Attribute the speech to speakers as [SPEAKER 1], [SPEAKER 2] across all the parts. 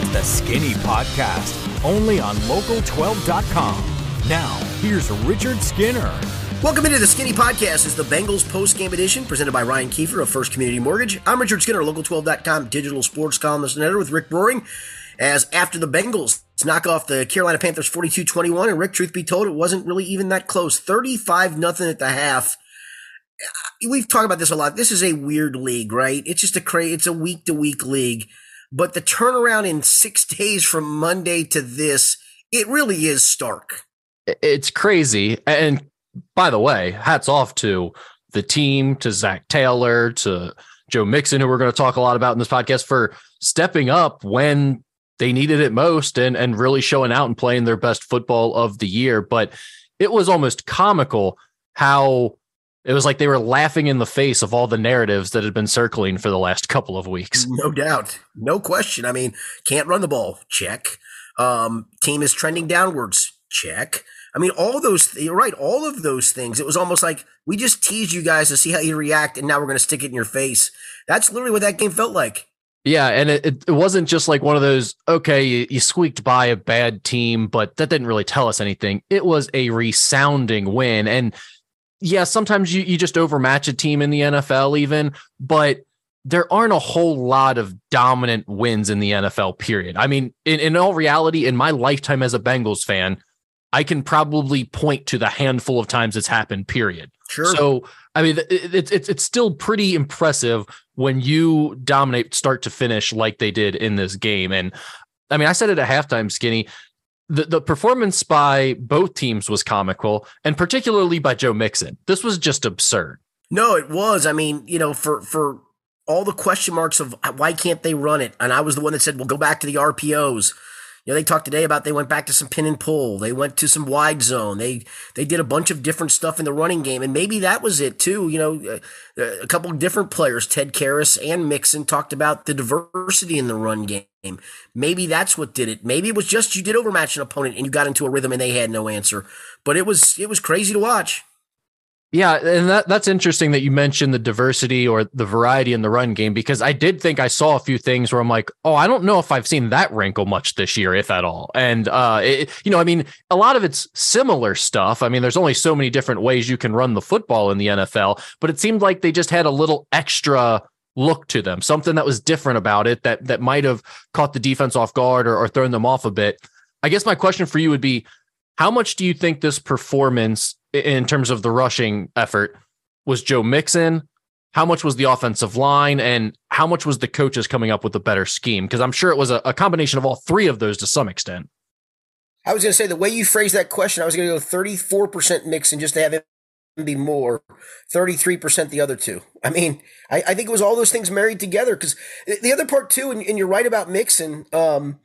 [SPEAKER 1] It's the Skinny Podcast, only on local12.com. Now, here's Richard Skinner.
[SPEAKER 2] Welcome into the Skinny Podcast. It's the Bengals post-game edition presented by Ryan Kiefer of First Community Mortgage. I'm Richard Skinner, local12.com digital sports columnist and editor with Rick Broering. As after the Bengals knock off the Carolina Panthers 42-21, and Rick, truth be told, it wasn't really even that close. 35 nothing at the half. We've talked about this a lot. This is a weird league, right? It's just a cra- it's a week to week league. But the turnaround in six days from Monday to this, it really is stark.
[SPEAKER 3] It's crazy. And by the way, hats off to the team, to Zac Taylor, to Joe Mixon, who we're going to talk a lot about in this podcast, for stepping up when they needed it most and, and really showing out and playing their best football of the year. But it was almost comical how it was like they were laughing in the face of all the narratives that had been circling for the last couple of weeks.
[SPEAKER 2] No doubt. No question. I mean, can't run the ball. Check. Um, team is trending downwards. Check. I mean, all those, you're right, all of those things. It was almost like we just teased you guys to see how you react, and now we're going to stick it in your face. That's literally what that game felt like.
[SPEAKER 3] Yeah, and it, it wasn't just like one of those, okay, you, you, squeaked by a bad team, but that didn't really tell us anything. It was a resounding win. And yeah, sometimes you, you just overmatch a team in the NFL, even, but there aren't a whole lot of dominant wins in the NFL, period. I mean, in, in all reality, in my lifetime as a Bengals fan, I can probably point to the handful of times it's happened, period.
[SPEAKER 2] Sure.
[SPEAKER 3] So, I mean, it's it's it's still pretty impressive when you dominate start to finish like they did in this game. And I mean, I said it at halftime, Skinny the, the performance by both teams was comical, and particularly by Joe Mixon. This was just absurd.
[SPEAKER 2] No, it was. I mean, you know, for for all the question marks of why can't they run it, and I was the one that said, "Well, go back to the RPOs." Know, they talked today about they went back to some pin and pull. They went to some wide zone. They they did a bunch of different stuff in the running game, and maybe that was it too. You know, a, uh, a couple different players, Ted Karras and Mixon, talked about the diversity in the run game. Maybe that's what did it. Maybe it was just you did overmatch an opponent and you got into a rhythm and they had no answer. But it was it was crazy to watch.
[SPEAKER 3] Yeah, and that that's interesting that you mentioned the diversity or the variety in the run game because I did think I saw a few things where I'm like, oh, I don't know if I've seen that wrinkle much this year, if at all. And uh, it, you know, I mean, a lot of it's similar stuff. I mean, there's only so many different ways you can run the football in the NFL, but it seemed like they just had a little extra look to them, something that was different about it that that might have caught the defense off guard or, or thrown them off a bit. I guess my question for you would be, how much do you think this performance in terms of the rushing effort was Joe Mixon? How much was the offensive line? And how much was the coaches coming up with a better scheme? Because I'm sure it was a, a combination of all three of those to some extent.
[SPEAKER 2] I was going to say the way you phrased that question, I was going to go 34% Mixon just to have it be more, 33% the other two. I mean, I, I think it was all those things married together because the other part too, and, and you're right about Mixon. Um,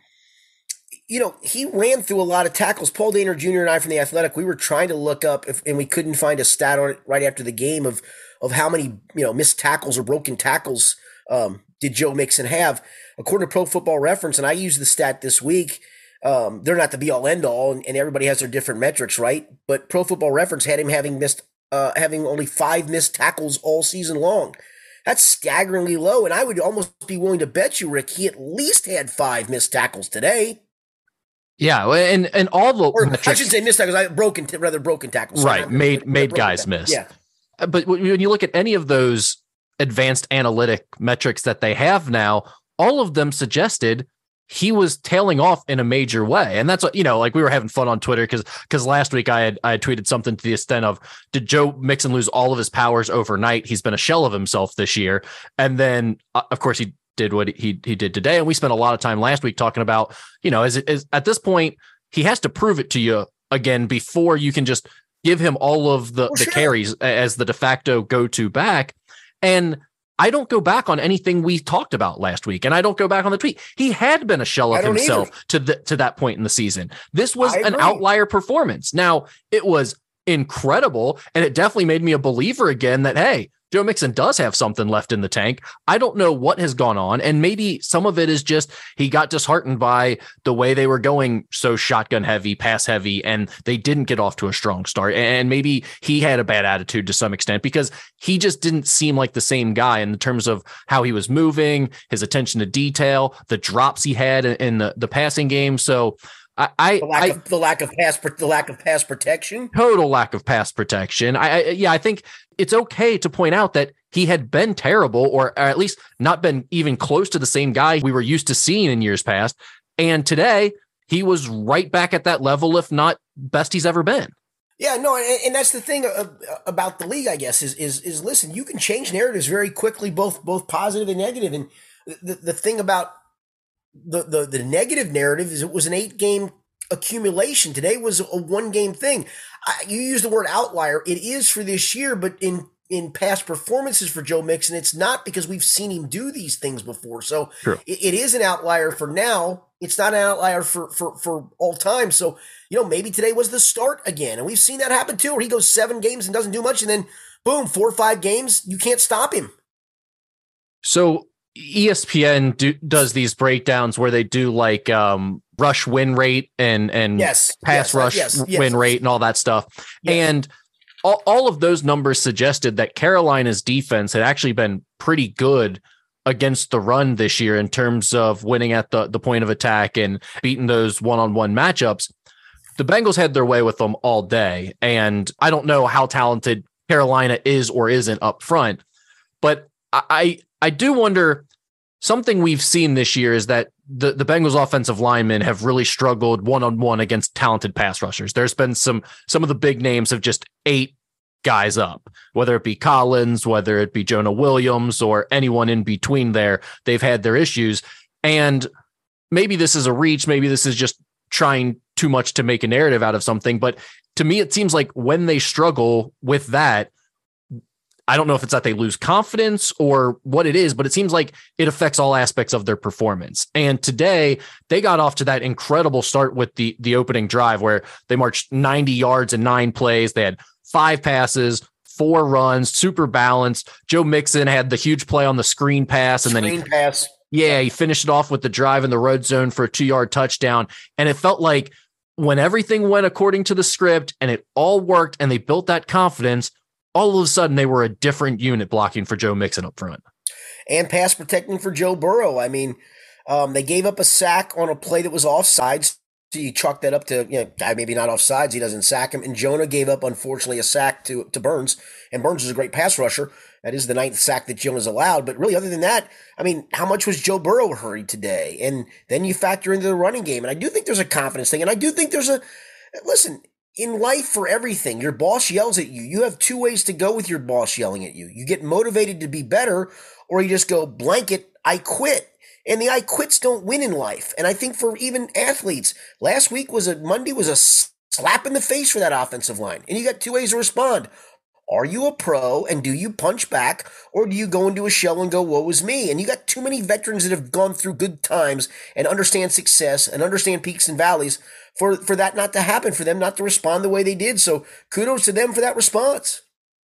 [SPEAKER 2] you know, he ran through a lot of tackles. Paul Dehner Jr. and I from the Athletic, we were trying to look up if, and we couldn't find a stat on it right after the game of of how many you know missed tackles or broken tackles um, did Joe Mixon have. According to Pro Football Reference, and I used the stat this week. Um, they're not the be all end all, and, and, everybody has their different metrics, right? But Pro Football Reference had him having missed, uh, having only five missed tackles all season long. That's staggeringly low, and I would almost be willing to bet you, Rick, he at least had five missed tackles today.
[SPEAKER 3] Yeah, and and all the
[SPEAKER 2] or, metrics, I should say missed tackles, I broken rather broken tackles.
[SPEAKER 3] Right, made made guys miss.
[SPEAKER 2] Yeah,
[SPEAKER 3] uh, but when you look at any of those advanced analytic metrics that they have now, all of them suggested he was tailing off in a major way. And that's what, you know, like we were having fun on Twitter because because last week I had I had tweeted something to the extent of did Joe Mixon lose all of his powers overnight? He's been a shell of himself this year. And then uh, of course he did what he he did today. And we spent a lot of time last week talking about, you know, as, as at this point, he has to prove it to you again before you can just give him all of the, the carries as the de facto go-to back. And I don't go back on anything we talked about last week, and I don't go back on the tweet. He had been a shell of himself either. to the, to that point in the season. This was an outlier performance. Now it was incredible, and it definitely made me a believer again that hey, Joe Mixon does have something left in the tank. I don't know what has gone on. And maybe some of it is just he got disheartened by the way they were going so shotgun heavy, pass heavy, and they didn't get off to a strong start. And maybe he had a bad attitude to some extent because he just didn't seem like the same guy in terms of how he was moving, his attention to detail, the drops he had in the, the passing game. So I, I,
[SPEAKER 2] the lack,
[SPEAKER 3] I,
[SPEAKER 2] of, the lack of pass, the lack of pass protection,
[SPEAKER 3] total lack of pass protection. I, I, yeah, I think it's okay to point out that he had been terrible, or at least not been even close to the same guy we were used to seeing in years past. And today, he was right back at that level, if not best he's ever been.
[SPEAKER 2] Yeah, no, and, and that's the thing uh, uh, about the league, I guess, is is is listen, you can change narratives very quickly, both both positive and negative. And the the thing about the, the, the negative narrative is it was an eight game accumulation. Today was a one game thing. I, you use the word outlier. It is for this year, but in in past performances for Joe Mixon, it's not because we've seen him do these things before. So it, it is an outlier for now. It's not an outlier for, for, for all time. So, you know, maybe today was the start again. And we've seen that happen too, where he goes seven games and doesn't do much. And then boom, four or five games, you can't stop him.
[SPEAKER 3] So ESPN do, does these breakdowns where they do like um, rush win rate and and
[SPEAKER 2] yes,
[SPEAKER 3] pass
[SPEAKER 2] yes,
[SPEAKER 3] rush
[SPEAKER 2] yes,
[SPEAKER 3] win rate and all that stuff. And all, all of those numbers suggested that Carolina's defense had actually been pretty good against the run this year in terms of winning at the, the point of attack and beating those one-on-one matchups. The Bengals had their way with them all day. And I don't know how talented Carolina is or isn't up front, but I I do wonder something we've seen this year is that the, the Bengals offensive linemen have really struggled one on one against talented pass rushers. There's been some some of the big names have just ate guys up, whether it be Collins, whether it be Jonah Williams, or anyone in between there. They've had their issues. And maybe this is a reach, maybe this is just trying too much to make a narrative out of something. But to me, it seems like when they struggle with that, I don't know if it's that they lose confidence or what it is, but it seems like it affects all aspects of their performance. And today they got off to that incredible start with the the opening drive where they marched 90 yards in nine plays. They had five passes, four runs, super balanced. Joe Mixon had the huge play on the screen pass, and
[SPEAKER 2] screen
[SPEAKER 3] then he
[SPEAKER 2] pass.
[SPEAKER 3] Yeah, he finished it off with the drive in the red zone for a two yard touchdown, and it felt like when everything went according to the script and it all worked, and they built that confidence all of a sudden they were a different unit blocking for Joe Mixon up front.
[SPEAKER 2] And pass protecting for Joe Burrow. I mean, um, they gave up a sack on a play that was offsides. So you chalk that up to, you know, maybe not offsides. He doesn't sack him. And Jonah gave up, unfortunately, a sack to, to Burns. And Burns is a great pass rusher. That is the ninth sack that Jonah's allowed. But really, other than that, I mean, how much was Joe Burrow hurried today? And then you factor into the running game. And I do think there's a confidence thing. And I do think there's a, listen, in life for everything, your boss yells at you. You have two ways to go with your boss yelling at you. You get motivated to be better, or you just go blanket, I quit. And the I quits don't win in life. And I think for even athletes, last week was a Monday was a slap in the face for that offensive line. And you got two ways to respond. Are you a pro and do you punch back or do you go into a shell and go, woe is me? And you got too many veterans that have gone through good times and understand success and understand peaks and valleys for, for that not to happen, for them not to respond the way they did. So kudos to them for that response.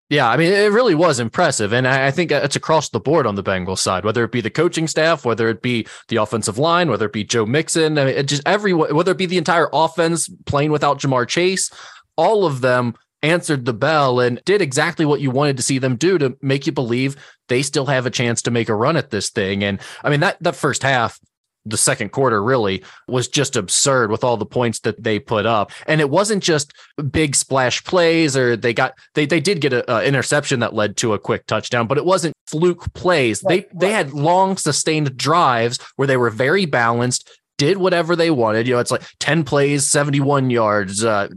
[SPEAKER 3] Yeah, I mean, it really was impressive. And I think it's across the board on the Bengals side, whether it be the coaching staff, whether it be the offensive line, whether it be Joe Mixon, I mean, just every, whether it be the entire offense playing without Ja'Marr Chase, all of them answered the bell and did exactly what you wanted to see them do to make you believe they still have a chance to make a run at this thing. And I mean, that, that first half, the second quarter really was just absurd with all the points that they put up. And it wasn't just big splash plays or they got they they did get an interception that led to a quick touchdown, but it wasn't fluke plays. Right, they they had long sustained drives where they were very balanced, did whatever they wanted. You know, it's like 10 plays, 71 yards. Uh,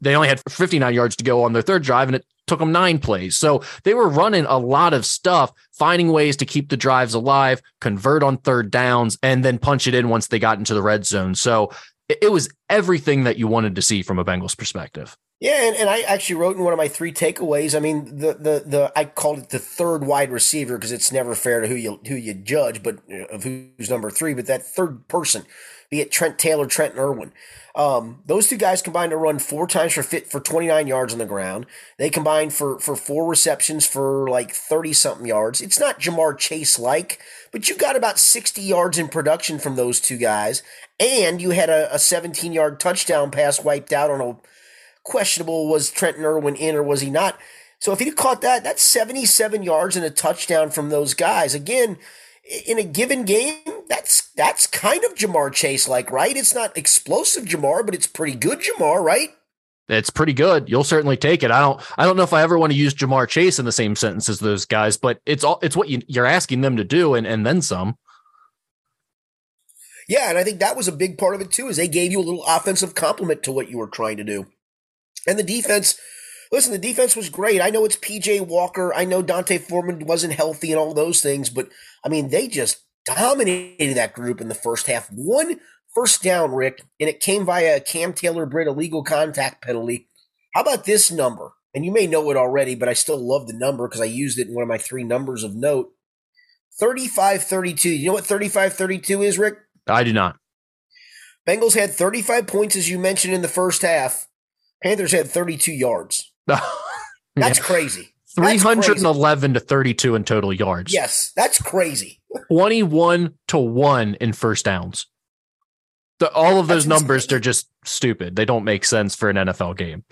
[SPEAKER 3] they only had 59 yards to go on their third drive and it took them nine plays. So they were running a lot of stuff, finding ways to keep the drives alive, convert on third downs, and then punch it in once they got into the red zone. So it was everything that you wanted to see from a Bengals perspective.
[SPEAKER 2] Yeah, and, and I actually wrote in one of my three takeaways. I mean, the the the I called it the third wide receiver because it's never fair to who you who you judge, but of who's number three. But that third person, be it Trent Taylor, Trent Irwin, um, those two guys combined to run four times for fit for 29 yards on the ground. They combined for for four receptions for like 30 something yards. It's not Ja'Marr Chase like, but you got about 60 yards in production from those two guys, and you had a, a 17 yard touchdown pass wiped out on a questionable was Trenton Irwin in or was he not? So if he caught that, that's 77 yards and a touchdown from those guys. Again, in a given game, that's that's kind of Ja'Marr Chase like, right? It's not explosive Ja'Marr, but it's pretty good Ja'Marr, right?
[SPEAKER 3] It's pretty good. You'll certainly take it. I don't I don't know if I ever want to use Ja'Marr Chase in the same sentence as those guys, but it's all it's what you, you're asking them to do and, and then some.
[SPEAKER 2] Yeah, and I think that was a big part of it too, is they gave you a little offensive compliment to what you were trying to do. And the defense, listen, the defense was great. I know it's PJ Walker. I know D'Onta Foreman wasn't healthy and all those things, but I mean, they just dominated that group in the first half. One first down, Rick, and it came via a Cam Taylor Britt illegal contact penalty. How about this number? And you may know it already, but I still love the number because I used it in one of my three numbers of note. 35 32. You know what 35 32 is, Rick?
[SPEAKER 3] I do not.
[SPEAKER 2] Bengals had 35 points, as you mentioned, in the first half. Panthers had 32 yards. That's yeah. crazy.
[SPEAKER 3] 311 to 32 in total yards.
[SPEAKER 2] Yes, that's crazy.
[SPEAKER 3] 21 to 1 in first downs. The, all of those that's numbers, insane. they're just stupid. They don't make sense for an NFL game.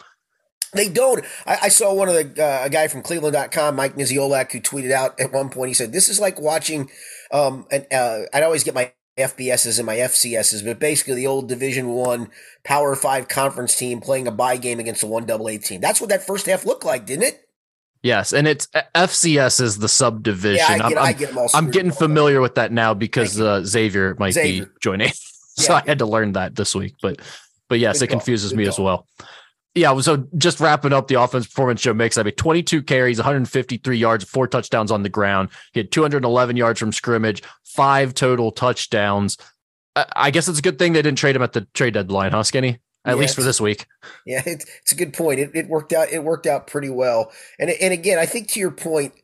[SPEAKER 2] They don't. I, I saw one of the uh, a guy from Cleveland.com, Mike Niziolak, who tweeted out at one point. He said, "This is like watching." Um, and uh, I'd always get my FBSs and my FCSs, but basically the old Division One Power Five conference team playing a bye game against a one double A team. That's what that first half looked like, didn't it?
[SPEAKER 3] Yes, and it's FCS is the subdivision. Yeah, I get, I'm, I get I'm, I'm getting familiar with that now because uh, Xavier might Xavier. be joining, so yeah. I had to learn that this week. But but yes, Good it confuses me as well. Yeah, so just wrapping up the offense performance Joe makes. I mean, 22 carries, 153 yards, four touchdowns on the ground. He had 211 yards from scrimmage, five total touchdowns. I guess it's a good thing they didn't trade him at the trade deadline, huh, Skinny? At yeah, least for this week.
[SPEAKER 2] Yeah, it, it's a good point. It, it worked out. It worked out pretty well. And and again, I think to your point,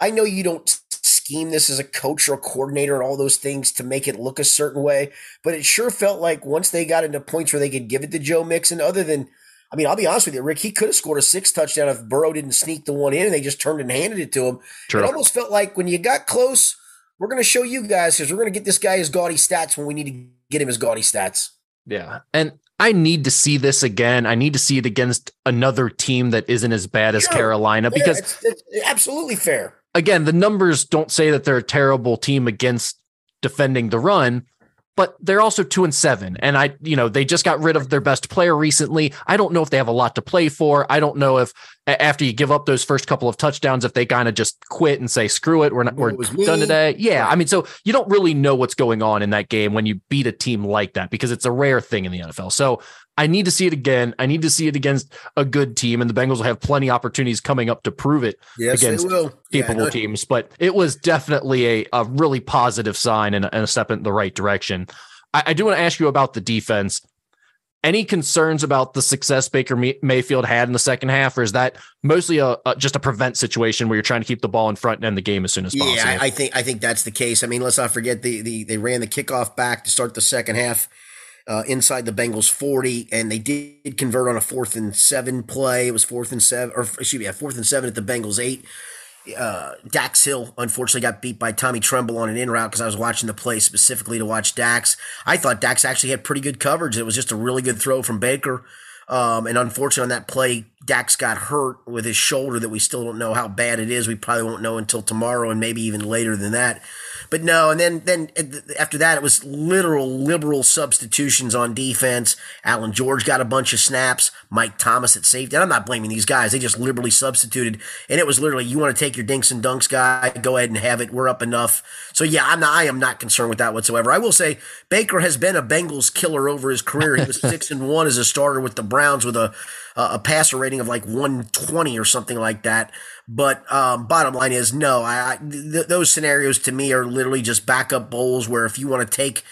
[SPEAKER 2] I know you don't scheme this as a coach or a coordinator and all those things to make it look a certain way, but it sure felt like once they got into points where they could give it to Joe Mixon, other than I mean, I'll be honest with you, Rick. He could have scored a six touchdown if Burrow didn't sneak the one in and they just turned and handed it to him. True. It almost felt like when you got close, we're going to show you guys because we're going to get this guy his gaudy stats when we need to get him his gaudy stats.
[SPEAKER 3] Yeah, and I need to see this again. I need to see it against another team that isn't as bad as sure. Carolina because
[SPEAKER 2] it's, it's absolutely fair.
[SPEAKER 3] Again, the numbers don't say that they're a terrible team against defending the run, but they're also two and seven. And I, you know, they just got rid of their best player recently. I don't know if they have a lot to play for. I don't know if after you give up those first couple of touchdowns, if they kind of just quit and say, screw it, we're not, we're done today. Yeah. I mean, so you don't really know what's going on in that game when you beat a team like that because it's a rare thing in the NFL. So I need to see it again. I need to see it against a good team, and the Bengals will have plenty of opportunities coming up to prove it yes, against capable yeah, teams. But it was definitely a, a really positive sign and a, and a step in the right direction. I, I do want to ask you about the defense. Any concerns about the success Baker Mayfield had in the second half, or is that mostly a, a, just a prevent situation where you're trying to keep the ball in front and end the game as soon as possible?
[SPEAKER 2] Yeah, I, I think I think that's the case. I mean, let's not forget the, the they ran the kickoff back to start the second half uh, inside the Bengals 40, and they did convert on a fourth and seven play. It was fourth and seven, or excuse me, yeah, fourth and seven at the Bengals eight. Uh, Dax Hill unfortunately got beat by Tommy Tremble on an in route because I was watching the play specifically to watch Dax. I thought Dax actually had pretty good coverage. It was just a really good throw from Baker. Um, and unfortunately, on that play, Dax got hurt with his shoulder that we still don't know how bad it is. We probably won't know until tomorrow and maybe even later than that. But no, and then then after that, it was literal liberal substitutions on defense. Allan George got a bunch of snaps. Mike Thomas at safety. And I'm not blaming these guys; they just liberally substituted, and it was literally you want to take your dinks and dunks guy, go ahead and have it. We're up enough. So yeah, I'm not. I am not concerned with that whatsoever. I will say Baker has been a Bengals killer over his career. He was six and one as a starter with the Browns with a a passer rating of like 120 or something like that. But um, bottom line is, no, I, I th- those scenarios to me are literally just backup bowls where if you want to take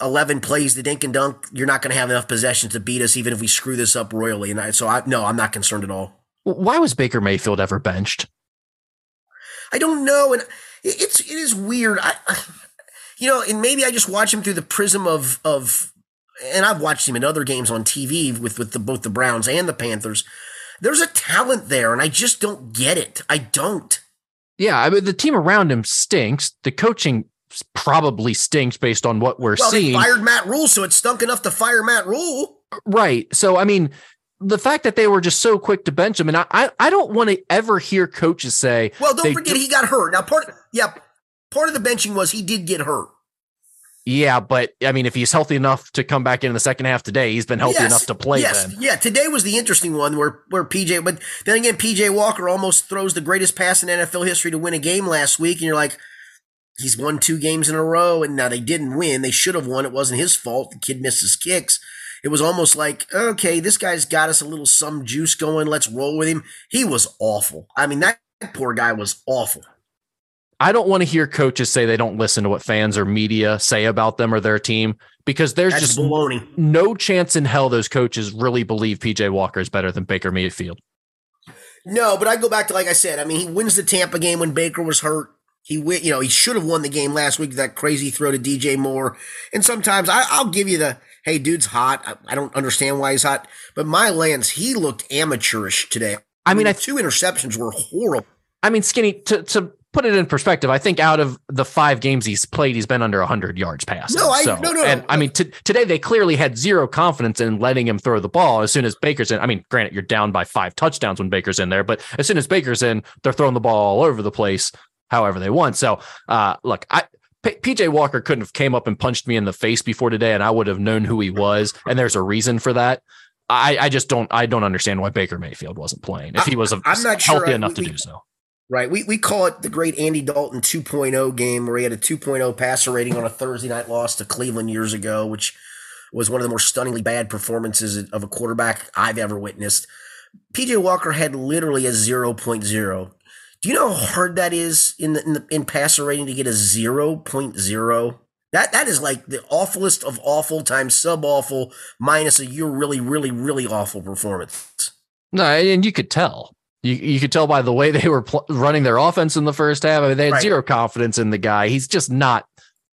[SPEAKER 2] 11 plays the dink and dunk, you're not going to have enough possessions to beat us, even if we screw this up royally. And I, so, I, no, I'm not concerned at all.
[SPEAKER 3] Why was Baker Mayfield ever benched?
[SPEAKER 2] I don't know, and it's it is weird. I, you know, and maybe I just watch him through the prism of of, and I've watched him in other games on TV with with the, both the Browns and the Panthers. There's a talent there, and I just don't get it. I don't.
[SPEAKER 3] Yeah, I mean the team around him stinks. The coaching probably stinks based on what we're
[SPEAKER 2] well,
[SPEAKER 3] seeing.
[SPEAKER 2] They fired Matt Rhule, so it stunk enough to fire Matt Rhule.
[SPEAKER 3] Right. So I mean, the fact that they were just so quick to bench him, and I I don't want to ever hear coaches say.
[SPEAKER 2] Well, don't forget do- he got hurt. Now part yeah, part of the benching was he did get hurt.
[SPEAKER 3] Yeah, but I mean, if he's healthy enough to come back in the second half today, he's been healthy yes, enough to play. Yes, then.
[SPEAKER 2] yeah. Today was the interesting one where where PJ, but then again, PJ Walker almost throws the greatest pass in NFL history to win a game last week, and you're like, he's won two games in a row, and now they didn't win. They should have won. It wasn't his fault. The kid missed his kicks. It was almost like, okay, this guy's got us a little some juice going. Let's roll with him. He was awful. I mean, that poor guy was awful.
[SPEAKER 3] I don't want to hear coaches say they don't listen to what fans or media say about them or their team because there's
[SPEAKER 2] That's
[SPEAKER 3] just
[SPEAKER 2] baloney.
[SPEAKER 3] no chance in hell those coaches really believe PJ Walker is better than Baker Mayfield.
[SPEAKER 2] No, but I go back to like I said. I mean, he wins the Tampa game when Baker was hurt. He win, you know, he should have won the game last week. That crazy throw to DJ Moore. And sometimes I, will give you the hey, dude's hot. I, I, don't understand why he's hot, but my Lance, he looked amateurish today.
[SPEAKER 3] I mean, I,
[SPEAKER 2] two interceptions were horrible.
[SPEAKER 3] I mean, Skinny to to put it in perspective, I think out of the five games he's played, he's been under 100 yards passing.
[SPEAKER 2] No, I, so, no, no.
[SPEAKER 3] And I mean, t- today they clearly had zero confidence in letting him throw the ball as soon as Baker's in. I mean, granted, you're down by five touchdowns when Baker's in there, but as soon as Baker's in, they're throwing the ball all over the place, however they want. So, uh, look, I. P- PJ Walker couldn't have came up and punched me in the face before today, and I would have known who he was. And there's a reason for that. I, I just don't I don't understand why Baker Mayfield wasn't playing if he was a, I'm not healthy sure. enough we, to do so.
[SPEAKER 2] Right. We, we call it the great Andy Dalton 2.0 game where he had a 2.0 passer rating on a Thursday night loss to Cleveland years ago, which was one of the more stunningly bad performances of a quarterback I've ever witnessed. PJ Walker had literally a 0.0. Do you know how hard that is in the, in, the, in passer rating to get a 0.0? That that is like the awfulest of awful times sub awful minus a you're really really really awful performance.
[SPEAKER 3] No, and you could tell. You, you could tell by the way they were pl- running their offense in the first half. I mean, they had right. zero confidence in the guy. He's just not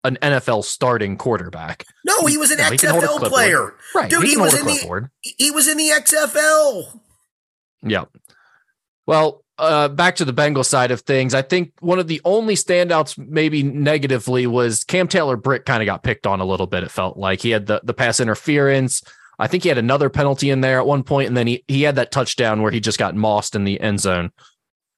[SPEAKER 3] an NFL starting quarterback.
[SPEAKER 2] No, he was an he, XFL player.
[SPEAKER 3] Right.
[SPEAKER 2] Dude,
[SPEAKER 3] he,
[SPEAKER 2] he was in the he was in the XFL.
[SPEAKER 3] Yeah. Well, uh, back to the Bengal side of things, I think one of the only standouts, maybe negatively, was Cam Taylor Britt kind of got picked on a little bit. It felt like he had the, the pass interference. I think he had another penalty in there at one point, and then he, he had that touchdown where he just got mossed in the end zone.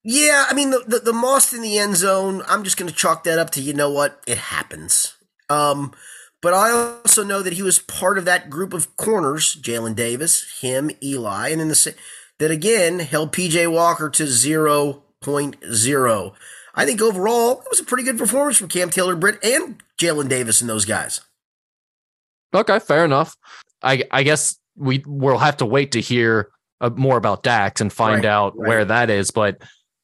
[SPEAKER 2] Yeah, I mean the the, the mossed in the end zone. I'm just going to chalk that up to you know what it happens. Um, but I also know that he was part of that group of corners: Jalen Davis, him, Eli, and then the that again held PJ Walker to 0.0. I think overall it was a pretty good performance from Cam Taylor Britt and Jalen Davis and those guys.
[SPEAKER 3] Okay, fair enough. I I guess we we'll have to wait to hear uh, more about Dax and find right, out right. where that is, but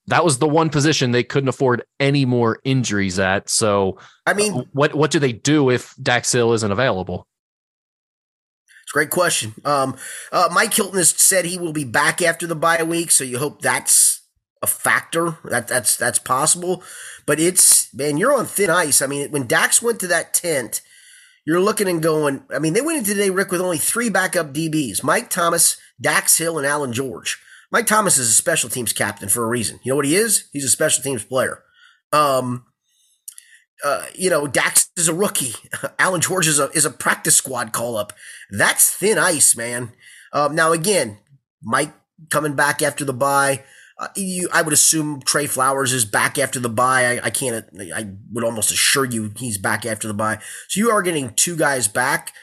[SPEAKER 3] that was the one position they couldn't afford any more injuries at. So,
[SPEAKER 2] I mean,
[SPEAKER 3] uh, what what do they do if Dax Hill isn't available?
[SPEAKER 2] It's a great question. Um, uh, Mike Hilton has said he will be back after the bye week, so you hope that's a factor. That that's that's possible, but it's man, you're on thin ice. I mean, when Dax went to that tent, you're looking and going. I mean, they went into today, Rick, with only three backup DBs: Mike Thomas, Dax Hill, and Allan George. Mike Thomas is a special teams captain for a reason. You know what he is? He's a special teams player. Um, uh, you know, Dax is a rookie. Allan George is a is a practice squad call up. That's thin ice, man. Um, now again, Mike coming back after the bye. Uh, you, I would assume Tre Flowers is back after the bye. I, I, can't. I would almost assure you he's back after the bye. So you are getting two guys back,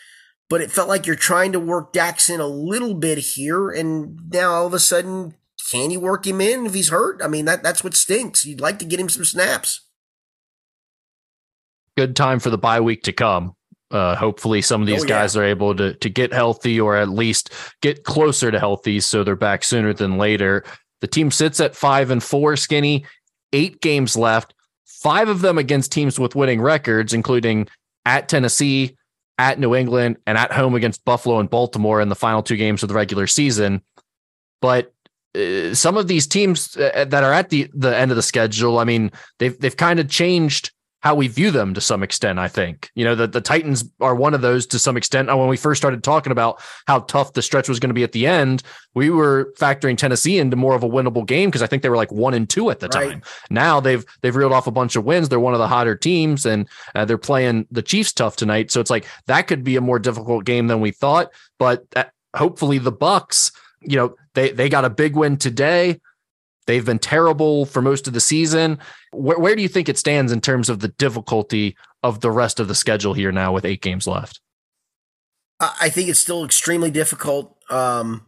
[SPEAKER 2] but it felt like you're trying to work Dax in a little bit here, and now all of a sudden, can you work him in if he's hurt? I mean, that that's what stinks. You'd like to get him some snaps
[SPEAKER 3] good time for the bye week to come. Uh, hopefully, some of these oh, guys are able to to get healthy or at least get closer to healthy, so they're back sooner than later. The team sits at five and four, skinny, eight games left, five of them against teams with winning records, including at Tennessee, at New England and at home against Buffalo and Baltimore in the final two games of the regular season. But uh, some of these teams uh, that are at the the end of the schedule, I mean, they've they've kind of changed how we view them to some extent. I think you know that the Titans are one of those to some extent. When we first started talking about how tough the stretch was going to be at the end, we were factoring Tennessee into more of a winnable game because I think they were like one and two at the right. time. Now they've they've reeled off a bunch of wins. They're one of the hotter teams, and uh, they're playing the Chiefs tough tonight. So it's like that could be a more difficult game than we thought. But uh, hopefully the Bucs, you know, they they got a big win today. They've been terrible for most of the season. Where, where do you think it stands in terms of the difficulty of the rest of the schedule here now with eight games left?
[SPEAKER 2] I think it's still extremely difficult. Um,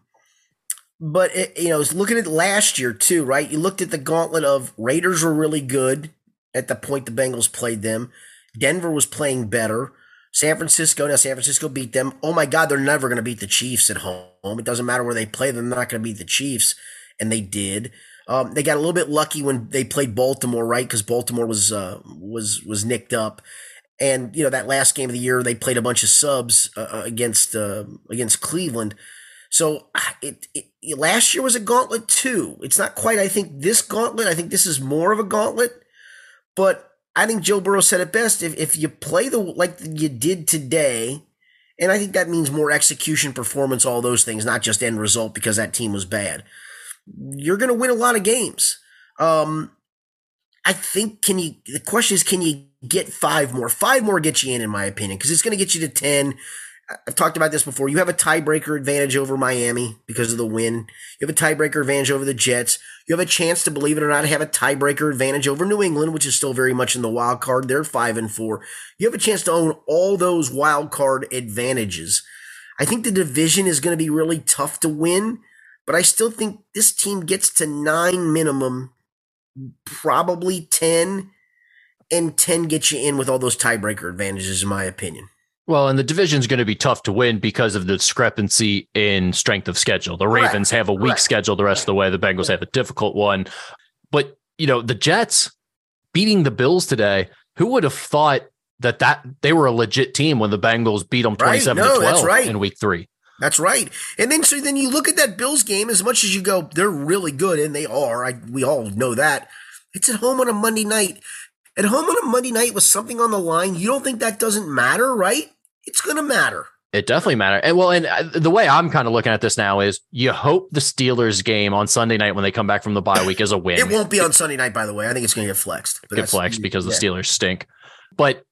[SPEAKER 2] but it, you know, looking at last year too, right? You looked at the gauntlet of Raiders were really good at the point the Bengals played them. Denver was playing better. San Francisco, now San Francisco beat them. Oh my God, they're never going to beat the Chiefs at home. It doesn't matter where they play them, they're not going to beat the Chiefs. And they did. Um, they got a little bit lucky when they played Baltimore, right? Because Baltimore was uh, was was nicked up, and you know that last game of the year they played a bunch of subs uh, uh against uh, against Cleveland. So it, it, last year was a gauntlet too. It's not quite. I think this gauntlet. I think this is more of a gauntlet, but I think Joe Burrow said it best. If if you play the like you did today, and I think that means more execution, performance, all those things, not just end result because that team was bad you're going to win a lot of games. Um, I think can you? The question is, can you get five more? Five more get you in, in my opinion, because it's going to get you to ten. I've talked about this before. You have a tiebreaker advantage over Miami because of the win. You have a tiebreaker advantage over the Jets. You have a chance to, believe it or not, have a tiebreaker advantage over New England, which is still very much in the wild card. They're five and four. You have a chance to own all those wild card advantages. I think the division is going to be really tough to win but I still think this team gets to nine minimum, probably 10, and 10 gets you in with all those tiebreaker advantages, in my opinion.
[SPEAKER 3] Well, and the division's going to be tough to win because of the discrepancy in strength of schedule. The Ravens have a weak schedule the rest of the way. The Bengals have a difficult one. But, you know, the Jets beating the Bills today, who would have thought that that they were a legit team when the Bengals beat them 27 right. no, to 12 right. in week 3?
[SPEAKER 2] That's right. And then so then you look at that Bills game as much as you go, they're really good, and they are. I, we all know that. It's at home on a Monday night. At home on a Monday night with something on the line, you don't think that doesn't matter, right? It's going to matter.
[SPEAKER 3] It definitely matters. And well, and uh, the way I'm kind of looking at this now is you hope the Steelers game on Sunday night when they come back from the bye week is a win.
[SPEAKER 2] it won't be on Sunday night, by the way. I think it's going to get flexed.
[SPEAKER 3] Get flexed because yeah. the Steelers stink. But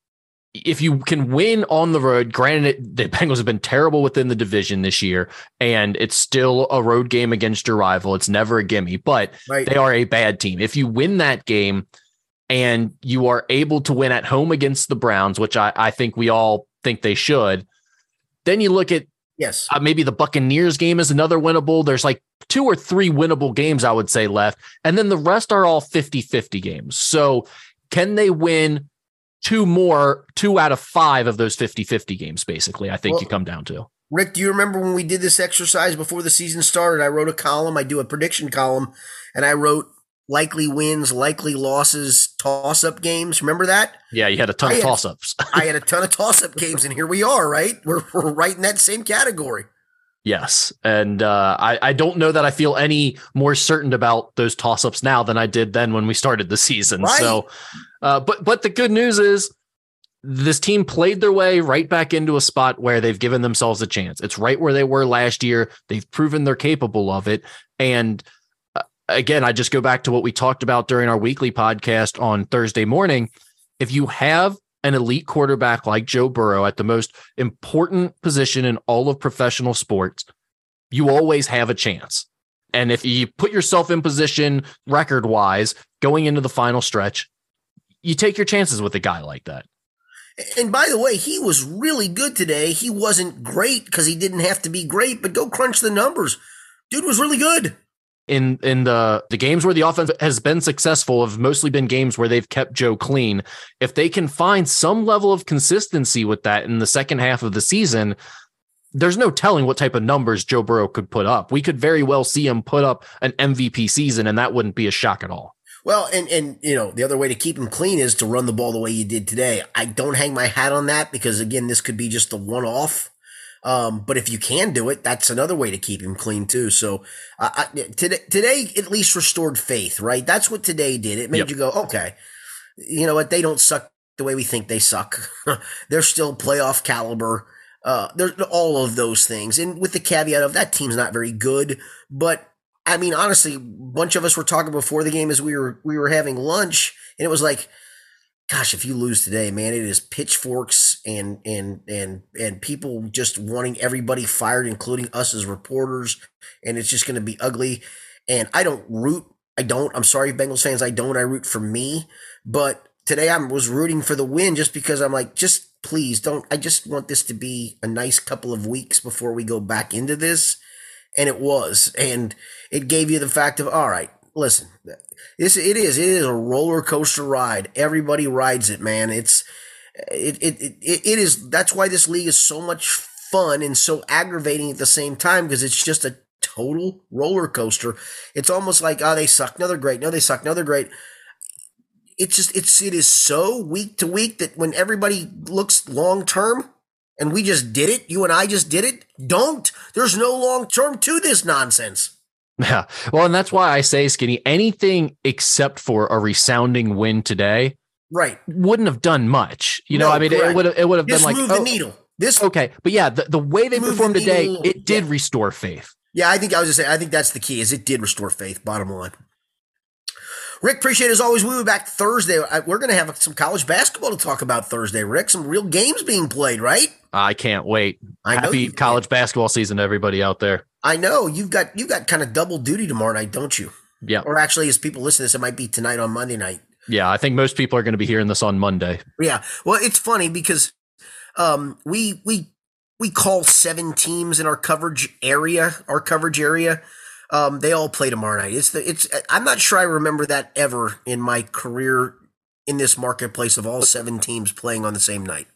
[SPEAKER 3] if you can win on the road, granted, the Bengals have been terrible within the division this year, and it's still a road game against your rival. It's never a gimme, but right. they are a bad team. If you win that game and you are able to win at home against the Browns, which I, I think we all think they should, then you look at
[SPEAKER 2] yes,
[SPEAKER 3] uh, maybe the Buccaneers game is another winnable. There's like two or three winnable games, I would say, left. And then the rest are all 50 50 games. So can they win two more, two out of five of those 50 50 games, basically, I think well, you come down to.
[SPEAKER 2] Rick, do you remember when we did this exercise before the season started? I wrote a column, I do a prediction column, and I wrote likely wins, likely losses, toss up games. Remember that?
[SPEAKER 3] Yeah, you had a ton I of toss ups.
[SPEAKER 2] I had a ton of toss up games, and here we are, right? We're, we're right in that same category.
[SPEAKER 3] Yes. And uh, I, I don't know that I feel any more certain about those toss ups now than I did then when we started the season. Right. So, uh, but, but the good news is this team played their way right back into a spot where they've given themselves a chance. It's right where they were last year. They've proven they're capable of it. And uh, again, I just go back to what we talked about during our weekly podcast on Thursday morning. If you have an elite quarterback like Joe Burrow at the most important position in all of professional sports, you always have a chance. And if you put yourself in position record wise going into the final stretch, you take your chances with a guy like that.
[SPEAKER 2] And by the way, he was really good today. He wasn't great because he didn't have to be great, but go crunch the numbers. Dude was really good
[SPEAKER 3] in in the the games where the offense has been successful have mostly been games where they've kept Joe clean. If they can find some level of consistency with that in the second half of the season, there's no telling what type of numbers Joe Burrow could put up. We could very well see him put up an MVP season, and that wouldn't be a shock at all.
[SPEAKER 2] Well, and and you know the other way to keep him clean is to run the ball the way you did today. I don't hang my hat on that because again, this could be just a one off. Um, but if you can do it, that's another way to keep him clean too. So uh, I, today, today at least restored faith, right? That's what today did. It made yep. you go, okay, you know what? They don't suck the way we think they suck. They're still playoff caliber. Uh, there's all of those things, and with the caveat of that team's not very good, but I mean, honestly, a bunch of us were talking before the game as we were we were having lunch, and it was like, gosh, if you lose today, man, it is pitchforks and and and and people just wanting everybody fired, including us as reporters, and it's just going to be ugly. And I don't root. I don't. I'm sorry, Bengals fans. I don't. I root for me. But today I was rooting for the win just because I'm like, just please don't. I just want this to be a nice couple of weeks before we go back into this and it was, and it gave you the fact of all right, listen, this it is it is a roller coaster ride. Everybody rides it, man. It's it it it, it is that's why this league is so much fun and so aggravating at the same time because it's just a total roller coaster. It's almost like oh they suck, no they're great, no they suck, no they're great. It's just it's it is so week to week that when everybody looks long term, and we just did it. You and I just did it. Don't. There's no long term to this nonsense.
[SPEAKER 3] Yeah. Well, and that's why I say, Skinny, anything except for a resounding win today,
[SPEAKER 2] right,
[SPEAKER 3] wouldn't have done much. You no, know, I mean, correct. it would have it would have been like
[SPEAKER 2] move
[SPEAKER 3] oh,
[SPEAKER 2] the needle. This
[SPEAKER 3] okay, but yeah, the, the way they performed the today, it did yeah. restore faith.
[SPEAKER 2] Yeah, I think I was just saying. I think that's the key. Is it did restore faith. Bottom line. Rick, appreciate it as always. We'll be back Thursday. We're going to have some college basketball to talk about Thursday, Rick. Some real games being played, right?
[SPEAKER 3] I can't wait. I Happy college can. basketball season to everybody out there.
[SPEAKER 2] I know you've got you've got kind of double duty tomorrow night, don't you?
[SPEAKER 3] Yeah.
[SPEAKER 2] Or actually, as people listen to this, it might be tonight on Monday night.
[SPEAKER 3] Yeah, I think most people are going to be hearing this on Monday.
[SPEAKER 2] Yeah. Well, it's funny because um, we we we call seven teams in our coverage area, our coverage area. Um, they all play tomorrow night. It's the it's. I'm not sure I remember that ever in my career in this marketplace of all seven teams playing on the same night.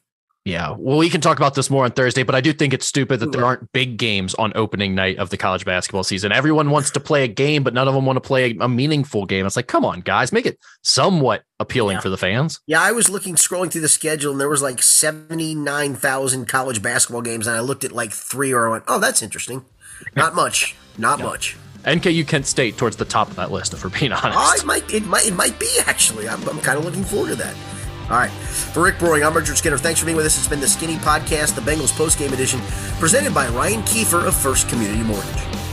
[SPEAKER 3] Yeah, well, we can talk about this more on Thursday, but I do think it's stupid that there aren't big games on opening night of the college basketball season. Everyone wants to play a game, but none of them want to play a, meaningful game. It's like, come on, guys, make it somewhat appealing
[SPEAKER 2] yeah.
[SPEAKER 3] for the fans.
[SPEAKER 2] Yeah, I was looking, scrolling through the schedule, and there was like seventy nine thousand college basketball games, and I looked at like three, or I went, "Oh, that's interesting." Not much, not yeah. much.
[SPEAKER 3] NKU Kent State towards the top of that list, if we're being honest.
[SPEAKER 2] Oh, it might, it might, it might be actually. I'm, I'm kind of looking forward to that. All right. For Rick Broering, I'm Richard Skinner. Thanks for being with us. It's been the Skinny Podcast, the Bengals postgame edition, presented by Ryan Kiefer of First Community Mortgage.